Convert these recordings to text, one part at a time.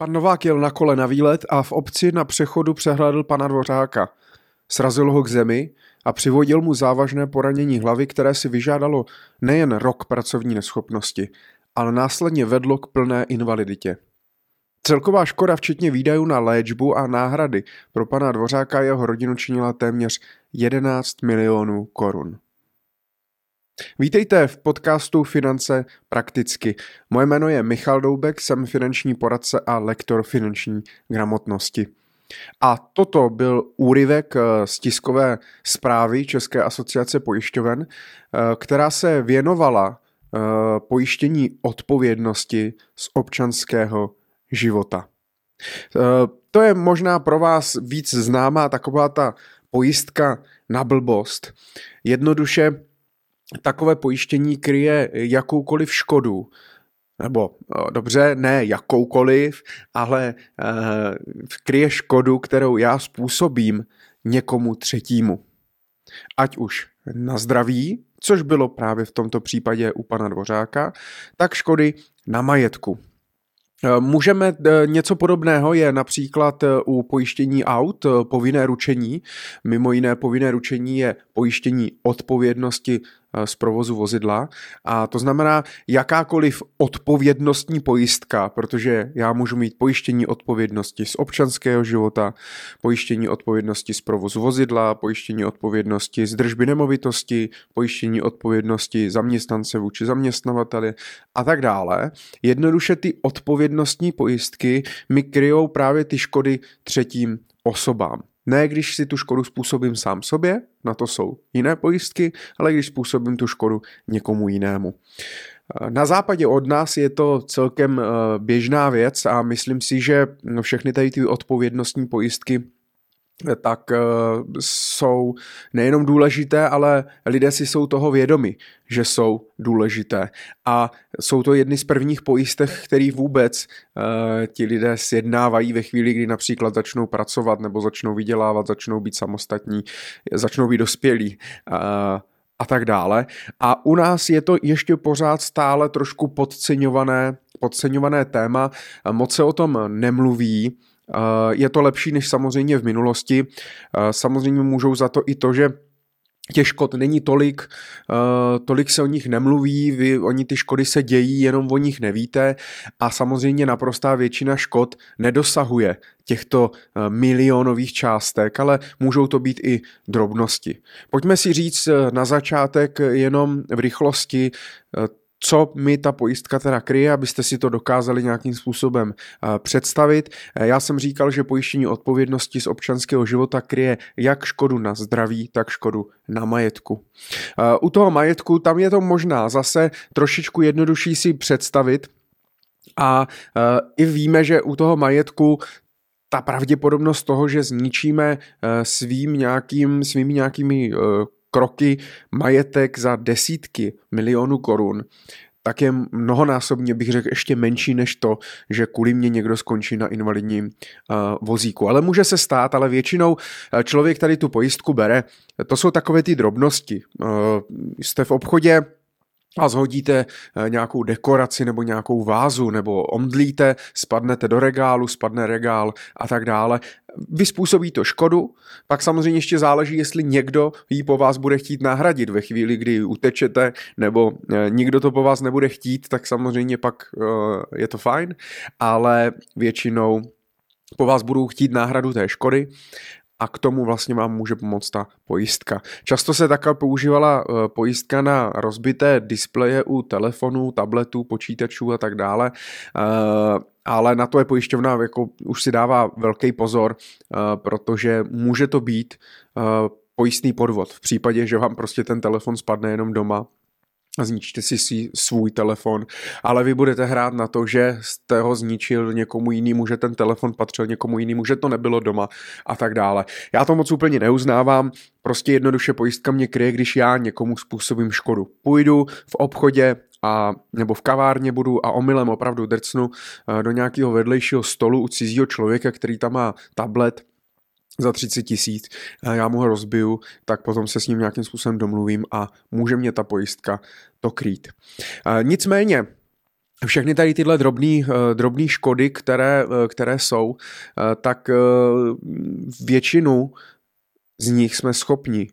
Pan Novák jel na kole na výlet a v obci na přechodu přehlédl pana Dvořáka. Srazil ho k zemi a přivodil mu závažné poranění hlavy, které si vyžádalo nejen rok pracovní neschopnosti, ale následně vedlo k plné invaliditě. Celková škoda včetně výdajů na léčbu a náhrady pro pana Dvořáka a jeho rodinu činila téměř 11 milionů korun. Vítejte v podcastu Finance prakticky. Moje jméno je Michal Doubek, jsem finanční poradce a lektor finanční gramotnosti. A toto byl úryvek eh, z tiskové zprávy České asociace pojišťoven, eh, která se věnovala eh, pojištění odpovědnosti z občanského života. To je možná pro vás víc známá taková ta pojistka na blbost. Jednoduše takové pojištění kryje jakoukoliv škodu, nebo dobře, ne jakoukoliv, ale uh, kryje škodu, kterou já způsobím někomu třetímu. Ať už na zdraví, což bylo právě v tomto případě u pana Dvořáka, tak škody na majetku. Eh, můžeme eh, něco podobného je například u pojištění aut povinné ručení. Mimo jiné povinné ručení je pojištění odpovědnosti z provozu vozidla. A to znamená jakákoliv odpovědnostní pojistka, protože já můžu mít pojištění odpovědnosti z občanského života, pojištění odpovědnosti z provozu vozidla, pojištění odpovědnosti z držby nemovitosti, pojištění odpovědnosti zaměstnance vůči zaměstnavateli a tak dále. Jednoduše ty odpovědnostní pojistky mi kryjou právě ty škody třetím osobám. Ne když si tu škodu způsobím sám sobě, na to jsou jiné pojistky, ale když způsobím tu škodu někomu jinému. Na západě od nás je to celkem eh, běžná věc a myslím si, že všechny tady ty odpovědnostní pojistky tak eh, jsou nejenom důležité, ale lidé si jsou toho vědomi, že jsou důležité. A jsou to jedny z prvních pojistek, který vůbec uh, ti lidé sjednávají ve chvíli, kdy například začnou pracovat nebo začnou vydělávat, začnou být samostatní, začnou být dospělí. Uh, a tak dále. A u nás je to ještě pořád stále trošku podceňované, podceňované téma, moc se o tom nemluví, je to lepší než samozřejmě v minulosti. Samozřejmě můžou za to i to, že těch škod není tolik, tolik se o nich nemluví, vy, oni ty škody se dějí, jenom o nich nevíte a samozřejmě naprostá většina škod nedosahuje těchto milionových částek, ale můžou to být i drobnosti. Pojďme si říct na začátek jenom v rychlosti co mi ta pojistka teda kryje, abyste si to dokázali nějakým způsobem eh, představit. Eh, já jsem říkal, že pojištění odpovědnosti z občanského života kryje jak škodu na zdraví, tak škodu na majetku. Eh, u toho majetku tam je to možná zase trošičku jednodušší si představit, a i víme, že u toho majetku ta pravděpodobnost toho, že zničíme svým nějakým, svými nějakými kroky majetek za desítky milionů korun, tak je mnohonásobně, bych řekl, ještě menší než to, že kvůli mě někdo skončí na invalidním uh, vozíku. Ale může se stát, ale většinou člověk tady tu pojistku bere. To jsou takové ty drobnosti. Uh, jste v obchodě, a zhodíte eh, nějakou dekoraci nebo nějakou vázu nebo omdlíte, spadnete do regálu, spadne regál a tak dále. Vy způsobí to škodu, pak samozřejmě ještě záleží, jestli někdo ji po vás bude chtít nahradit ve chvíli, kdy utečete, nebo eh, nikdo to po vás nebude chtít, tak samozřejmě pak eh, je to fajn, ale většinou po vás budou chtít náhradu té škody a k tomu vlastně vám může pomoct ta pojistka. Často se také používala eh, pojistka na rozbité displeje u telefonů, tabletů, počítačů a tak dále, eh, ale na to je pojišťovna jako už si dává velký pozor, eh, protože může to být pojistný podvod v případě, že vám prostě ten telefon spadne jenom doma zničíte si svůj telefon, ale vy budete hrát na to, že jste ho zničil někomu jinému, že ten telefon patřil někomu jinému, že to nebylo doma a tak dále. Já to moc úplně neuznávám, prostě jednoduše pojistka mě kryje, když já někomu způsobím škodu. Půjdu v obchodě, a, nebo v kavárně budu a omylem opravdu drcnu eh, do nějakého vedlejšího stolu u cizího člověka, který tam má tablet za 30 tisíc, já mu ho rozbiju, tak potom se s ním nějakým způsobem domluvím a může mě ta pojistka to krýt. Nicméně, všechny tady tyhle drobné drobný škody, které, které jsou, tak většinu z nich jsme schopni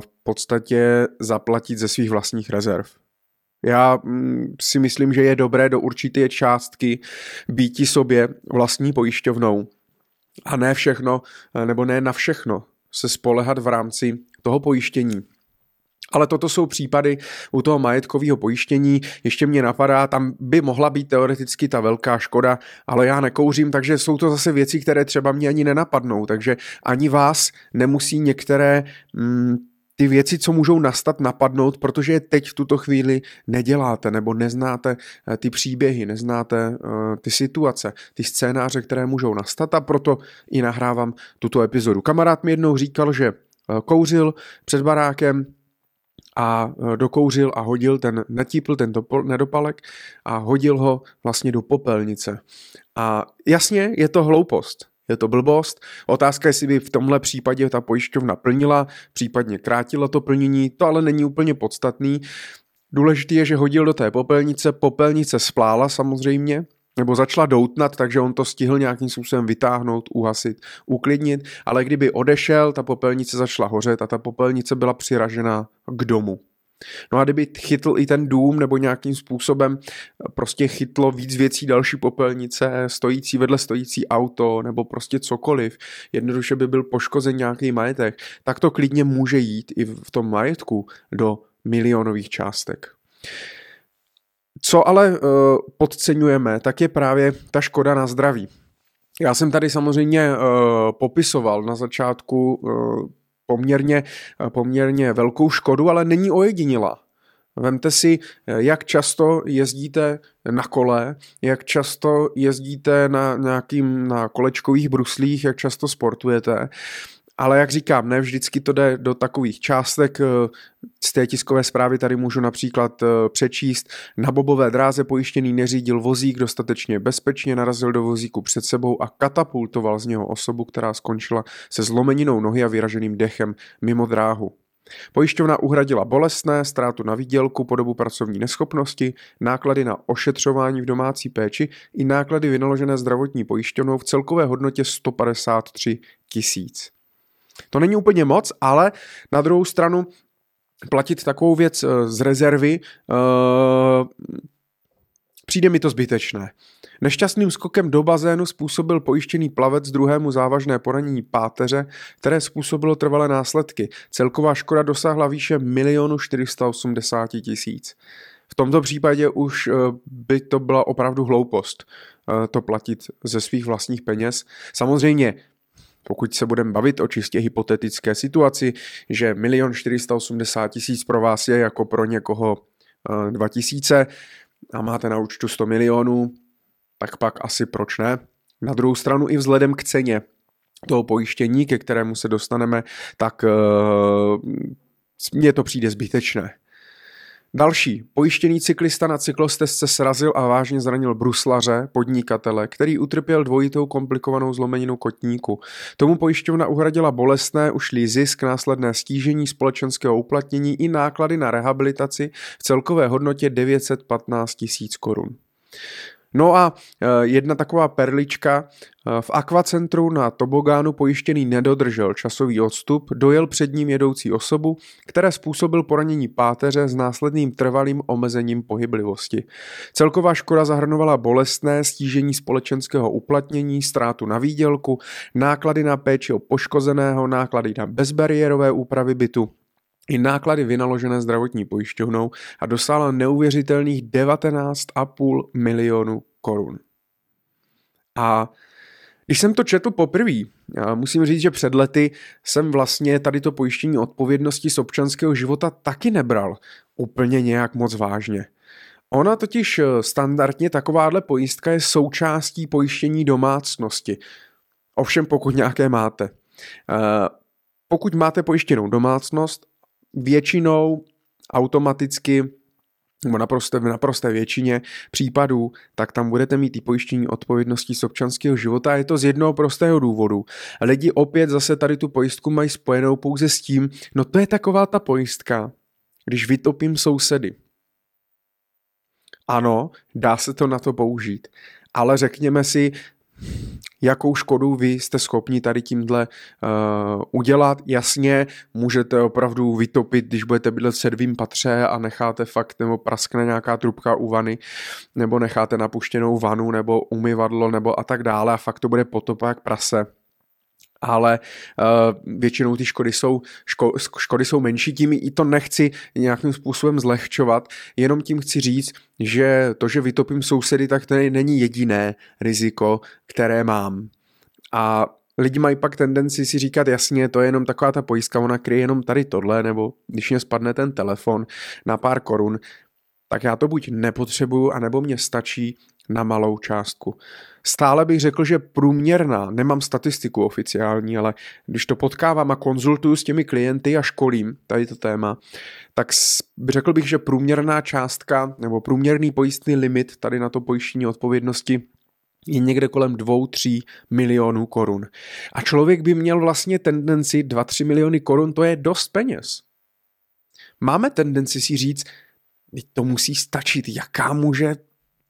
v podstatě zaplatit ze svých vlastních rezerv. Já mm, si myslím, že je dobré do určité částky býti sobě vlastní pojišťovnou a ne všechno, nebo ne na všechno se spolehat v rámci toho pojištění. Ale toto jsou případy u toho majetkového pojištění. Ještě mě napadá, tam by mohla být teoreticky ta velká škoda, ale já nekouřím, takže jsou to zase věci, které třeba mě ani nenapadnou. Takže ani vás nemusí některé mm, ty věci, co můžou nastat, napadnout, protože je teď v tuto chvíli neděláte nebo neznáte eh, ty příběhy, neznáte uh, ty situace, ty scénáře, které můžou nastat a proto i nahrávám tuto epizodu. Kamarád mi jednou říkal, že uh, kouřil před barákem, a dokouřil a hodil ten, netípl ten topol, nedopalek a hodil ho vlastně do popelnice. A jasně, je to hloupost je to blbost. Otázka je, jestli by v tomhle případě ta pojišťovna plnila, případně krátila to plnění, to ale není úplně podstatný. Důležité je, že hodil do té popelnice, popelnice splála samozřejmě, nebo začala doutnat, takže on to stihl nějakým způsobem vytáhnout, uhasit, uklidnit, ale kdyby odešel, ta popelnice začala hořet a ta popelnice byla přiražena k domu. No a kdyby chytl i ten dům nebo nějakým způsobem prostě chytlo víc věcí další popelnice, stojící vedle stojící auto nebo prostě cokoliv, jednoduše by byl poškozen nějaký majetek, tak to klidně může jít i v tom majetku do milionových částek. Co ale uh, podceňujeme, tak je právě ta škoda na zdraví. Já jsem tady samozřejmě uh, popisoval na začátku uh, poměrně, poměrně velkou škodu, ale není ojedinělá. Vemte si, jak často jezdíte na kole, jak často jezdíte na nějakým na kolečkových bruslích, jak často sportujete. Ale jak říkám, ne vždycky to jde do takových částek. Z té tiskové zprávy tady můžu například eh, přečíst. Na bobové dráze pojištěný neřídil vozík dostatečně bezpečně, narazil do vozíku před sebou a katapultoval z něho osobu, která skončila se zlomeninou nohy a vyraženým dechem mimo dráhu. Pojišťovna uhradila bolestné, ztrátu na výdělku po dobu pracovní neschopnosti, náklady na ošetřování v domácí péči i náklady vynaložené zdravotní pojišťovnou v celkové hodnotě 153 tisíc. To není úplně moc, ale na druhou stranu platit takovou věc eh, z rezervy uh, přijde mi to zbytečné. Nešťastným skokem do bazénu způsobil pojištěný plavec druhému závažné poranění páteře, které způsobilo trvalé následky. Celková škoda dosáhla výše 1 480 tisíc. V tomto případě už eh, by to byla opravdu hloupost to platit ze svých vlastních peněz. Samozřejmě pokud se budeme bavit o čistě hypotetické situaci, že milion 480 tisíc pro vás je jako pro někoho 2000 eh, a máte na účtu 100 milionů, tak pak asi proč ne. Na druhou stranu i vzhledem k ceně toho pojištění, ke kterému se dostaneme, tak uh, mně to přijde zbytečné. Další. Pojištěný cyklista na cyklostezce srazil a vážně zranil bruslaře, podnikatele, který utrpěl dvojitou komplikovanou zlomeninu kotníku. Tomu pojišťovna uhradila bolestné, ušlý zisk, následné stížení společenského uplatnění i náklady na rehabilitaci v celkové hodnotě 915 tisíc korun. No a e, jedna taková perlička. E, v akvacentru na tobogánu pojištěný nedodržel časový odstup, dojel před ním jedoucí osobu, které způsobil poranění páteře s následným trvalým omezením pohyblivosti. Celková škoda zahrnovala bolestné stížení společenského uplatnění, ztrátu na výdělku, náklady na péči o poškozeného, náklady na bezbariérové úpravy bytu, i náklady vynaložené zdravotní pojišťovnou a dosáhla neuvěřitelných 19,5 milionů korun. A když jsem to četl poprvé, musím říct, že před lety jsem vlastně tady to pojištění odpovědnosti z občanského života taky nebral úplně nějak moc vážně. Ona totiž eh, standardně takováhle pojistka je součástí pojištění domácnosti. Ovšem pokud nějaké máte. Eh, pokud máte pojištěnou domácnost, většinou automaticky nebo naprosto, v naprosté většině případů, tak tam budete mít i pojištění odpovědnosti z občanského života je to z jednoho prostého důvodu. Lidi opět zase tady tu pojistku mají spojenou pouze s tím, no to je taková ta pojistka, když vytopím sousedy. Ano, dá se to na to použít, ale řekněme si, jakou škodu vy jste schopni tady tímhle uh, udělat. Jasně, můžete opravdu vytopit, když budete bydlet v sedmým patře a necháte fakt, nebo praskne nějaká trubka u vany, nebo necháte napuštěnou vanu, nebo umyvadlo, nebo a tak dále a fakt to bude potopa jak prase ale uh, většinou ty škody jsou, ško, škody jsou menší, tím i to nechci nějakým způsobem zlehčovat, jenom tím chci říct, že to, že vytopím sousedy, tak to není jediné riziko, které mám. A lidi mají pak tendenci si říkat, jasně, to je jenom taková ta pojistka, ona kryje jenom tady tohle, nebo když mě spadne ten telefon na pár korun, tak já to buď nepotřebuju, anebo mě stačí na malou částku. Stále bych řekl, že průměrná, nemám statistiku oficiální, ale když to potkávám a konzultuju s těmi klienty a školím tady to téma, tak řekl bych, že průměrná částka nebo průměrný pojistný limit tady na to pojištění odpovědnosti je někde kolem 2-3 milionů korun. A člověk by měl vlastně tendenci 2-3 miliony korun, to je dost peněz. Máme tendenci si říct, to musí stačit, jaká může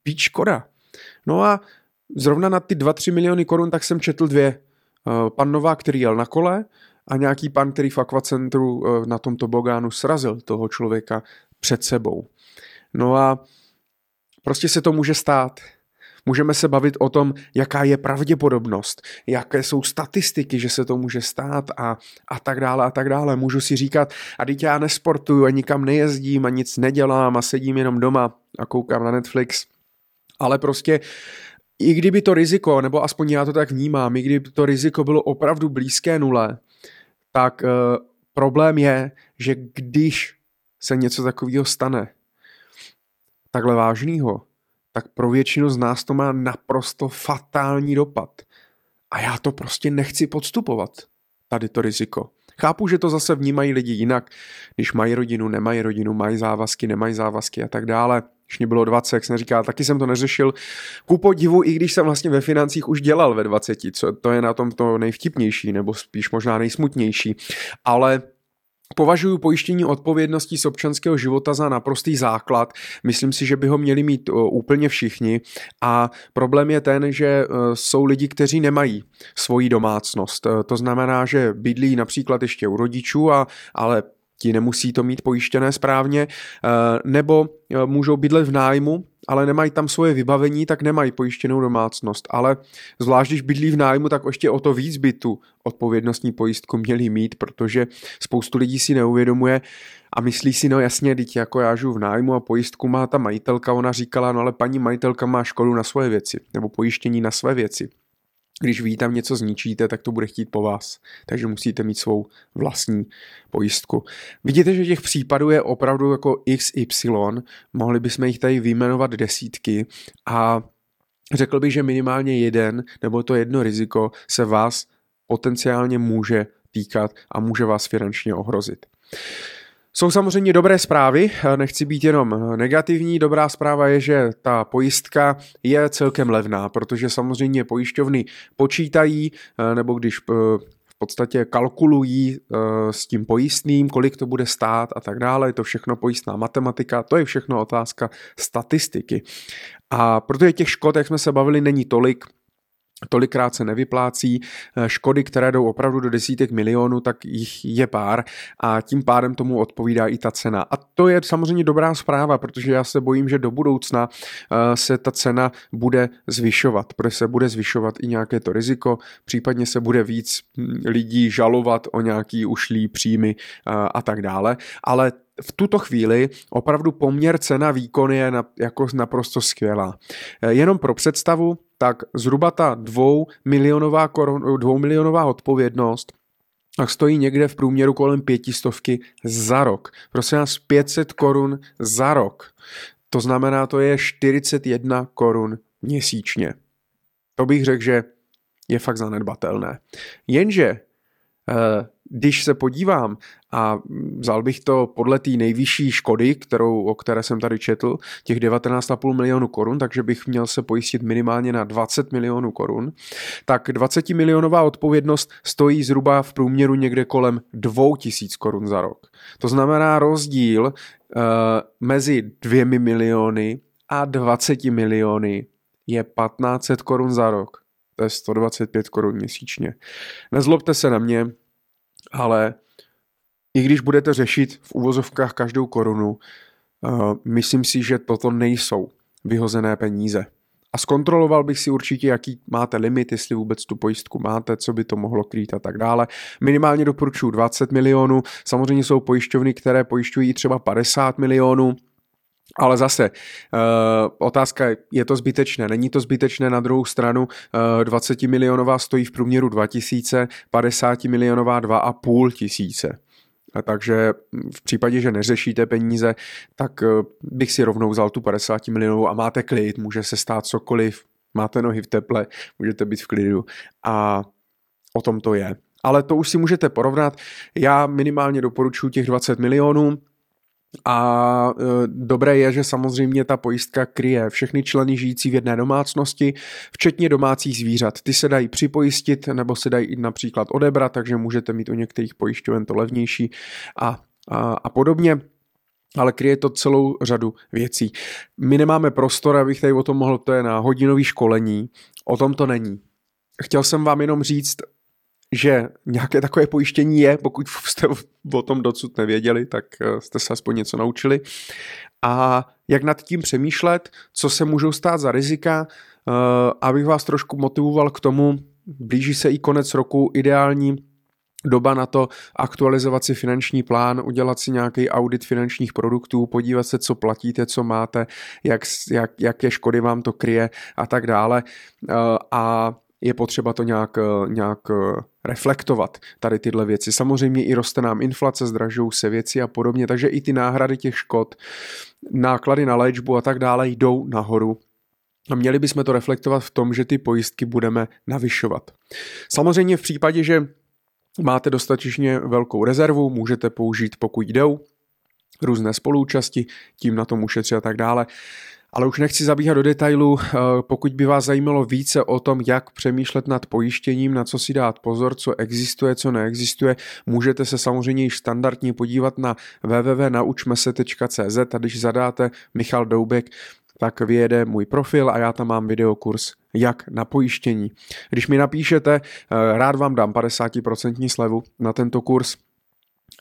být škoda. No a zrovna na ty 2-3 miliony korun tak jsem četl dvě. Eh, pan Novák, který jel na kole a nějaký pan, který v akvacentru eh, na tomto bogánu srazil toho člověka před sebou. No a prostě se to může stát. Můžeme se bavit o tom, jaká je pravděpodobnost, jaké jsou statistiky, že se to může stát a, a tak dále a tak dále. Můžu si říkat, a teď já nesportuju a nikam nejezdím a nic nedělám a sedím jenom doma a koukám na Netflix. Ale prostě i kdyby to riziko, nebo aspoň já to tak vnímám, i kdyby to riziko bylo opravdu blízké nule, tak uh, problém je, že když se něco takového stane, takhle vážného, tak pro většinu z nás to má naprosto fatální dopad. A já to prostě nechci podstupovat, tady to riziko. Chápu, že to zase vnímají lidi jinak, když mají rodinu, nemají rodinu, mají závazky, nemají závazky a tak dále. Když mě bylo 20, jak jsem říkal, taky jsem to neřešil. Ku podivu, i když jsem vlastně ve financích už dělal ve 20, co to je na tom to nejvtipnější, nebo spíš možná nejsmutnější. Ale Považuji pojištění odpovědnosti z občanského života za naprostý základ. Myslím si, že by ho měli mít úplně všichni. A problém je ten, že e, jsou lidi, kteří nemají svoji domácnost. E, to znamená, že bydlí například ještě u rodičů, a, ale ti nemusí to mít pojištěné správně, eh, nebo eh, můžou bydlet v nájmu, ale nemají tam svoje vybavení, tak nemají pojištěnou domácnost. Ale zvlášť, když bydlí v nájmu, tak ještě o to víc by tu odpovědnostní pojistku měli mít, protože spoustu lidí si neuvědomuje a myslí si, no jasně, teď jako já žiju v nájmu a pojistku má ta majitelka, ona říkala, no ale paní majitelka má školu na svoje věci, nebo pojištění na své věci když vy tam něco zničíte, tak to bude chtít po vás. Takže musíte mít svou vlastní pojistku. Vidíte, že těch případů je opravdu jako XY, mohli bychom jich tady vyjmenovat desítky a řekl bych, že minimálně jeden nebo to jedno riziko se vás potenciálně může týkat a může vás finančně ohrozit. Jsou samozřejmě dobré zprávy, nechci být jenom negativní. Dobrá zpráva je, že ta pojistka je celkem levná, protože samozřejmě pojišťovny počítají, nebo když eh, v podstatě kalkulují eh, s tím pojistným, kolik to bude stát a tak dále. Je to všechno pojistná matematika, to je všechno otázka statistiky. A protože těch škod, jak jsme se bavili, není tolik, tolikrát se nevyplácí. Eh, škody, které jdou opravdu do desítek milionů, tak jich je pár a tím pádem tomu odpovídá i ta cena. A to je samozřejmě dobrá zpráva, protože já se bojím, že do budoucna eh, se ta cena bude zvyšovat, protože se bude zvyšovat i nějaké to riziko, případně se bude víc hm, lidí žalovat o nějaký ušlý příjmy eh, a tak dále. Ale v tuto chvíli opravdu poměr cena výkon je na, jako naprosto skvělá. Jenom pro představu, tak zhruba ta dvou milionová, koron, dvou milionová odpovědnost tak stojí někde v průměru kolem pětistovky za rok. Prosím nás 500 korun za rok. To znamená, to je 41 korun měsíčně. To bych řekl, že je fakt zanedbatelné. Jenže eh, když se podívám a vzal bych to podle té nejvyšší škody, kterou, o které jsem tady četl, těch 19,5 milionů korun, takže bych měl se pojistit minimálně na 20 milionů korun, tak 20 milionová odpovědnost stojí zhruba v průměru někde kolem 2000 korun za rok. To znamená rozdíl uh, mezi dvěmi miliony a 20 miliony je 1500 korun za rok. To je 125 korun měsíčně. Nezlobte se na mě, ale i když budete řešit v uvozovkách každou korunu, uh, myslím si, že toto nejsou vyhozené peníze. A zkontroloval bych si určitě, jaký máte limit, jestli vůbec tu pojistku máte, co by to mohlo krýt a tak dále. Minimálně doporučuji 20 milionů. Samozřejmě jsou pojišťovny, které pojišťují třeba 50 milionů. Ale zase, uh, otázka je, je to zbytečné, není to zbytečné, na druhou stranu uh, 20 milionová stojí v průměru 2000, 50 milionová 2,5 tisíce. A takže v případě, že neřešíte peníze, tak eh, bych si rovnou vzal tu 50 milionovou a máte klid, může se stát cokoliv, máte nohy v teple, můžete být v klidu a o tom to je. Ale to už si můžete porovnat. Já minimálně doporučuji těch 20 milionů, a e, dobré je, že samozřejmě ta pojistka kryje všechny členy žijící v jedné domácnosti, včetně domácích zvířat. Ty se dají připojistit nebo se dají například odebrat, takže můžete mít u některých pojišťoven to levnější a, a, a podobně ale kryje to celou řadu věcí. My nemáme prostor, abych tady o tom mohl, to je na hodinový školení, o tom to není. Chtěl jsem vám jenom říct, že nějaké takové pojištění je, pokud jste o tom docud nevěděli, tak eh, jste se aspoň něco naučili. A jak nad tím přemýšlet, co se můžou stát za rizika, eh, abych vás trošku motivoval k tomu, blíží se i konec roku, ideální doba na to aktualizovat si finanční plán, udělat si nějaký audit finančních produktů, podívat se, co platíte, co máte, jak, jak, jaké škody vám to kryje a tak dále. Eh, a je potřeba to nějak, nějak reflektovat, tady tyhle věci. Samozřejmě i roste nám inflace, zdražují se věci a podobně, takže i ty náhrady těch škod, náklady na léčbu a tak dále jdou nahoru. A měli bychom to reflektovat v tom, že ty pojistky budeme navyšovat. Samozřejmě v případě, že máte dostatečně velkou rezervu, můžete použít, pokud jdou, různé spolúčasti, tím na tom ušetřit a tak dále. Ale už nechci zabíhat do detailu, eh, pokud by vás zajímalo více o tom, jak přemýšlet nad pojištěním, na co si dát pozor, co existuje, co neexistuje, můžete se samozřejmě již standardně podívat na www.naučmese.cz a když zadáte Michal Doubek, tak vyjede můj profil a já tam mám videokurs jak na pojištění. Když mi napíšete, eh, rád vám dám 50% slevu na tento kurz,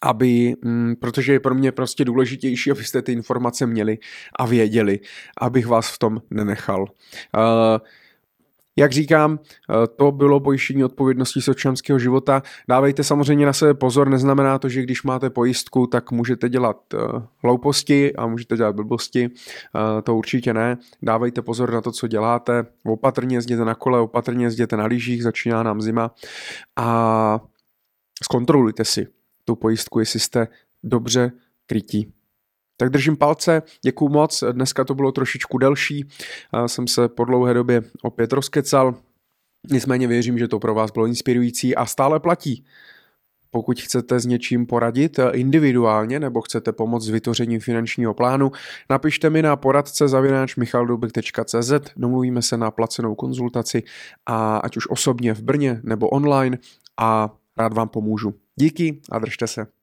aby, mm, protože je pro mě prostě důležitější, abyste ty informace měli a věděli, abych vás v tom nenechal. Uh, jak říkám, to bylo pojištění odpovědnosti z občanského života. Dávejte samozřejmě na sebe pozor, neznamená to, že když máte pojistku, tak můžete dělat hlouposti a můžete dělat blbosti. To určitě ne. Dávejte pozor na to, co děláte. Opatrně jezděte na kole, opatrně jezděte na lyžích, začíná nám zima a zkontrolujte si, tu pojistku, jestli jste dobře krytí. Tak držím palce, děkuju moc, dneska to bylo trošičku delší, jsem se po dlouhé době opět rozkecal, nicméně věřím, že to pro vás bylo inspirující a stále platí. Pokud chcete s něčím poradit individuálně nebo chcete pomoct s vytvořením finančního plánu, napište mi na poradce zavináč michaldubek.cz, domluvíme se na placenou konzultaci a ať už osobně v Brně nebo online a rád vám pomůžu. Díky a držte se.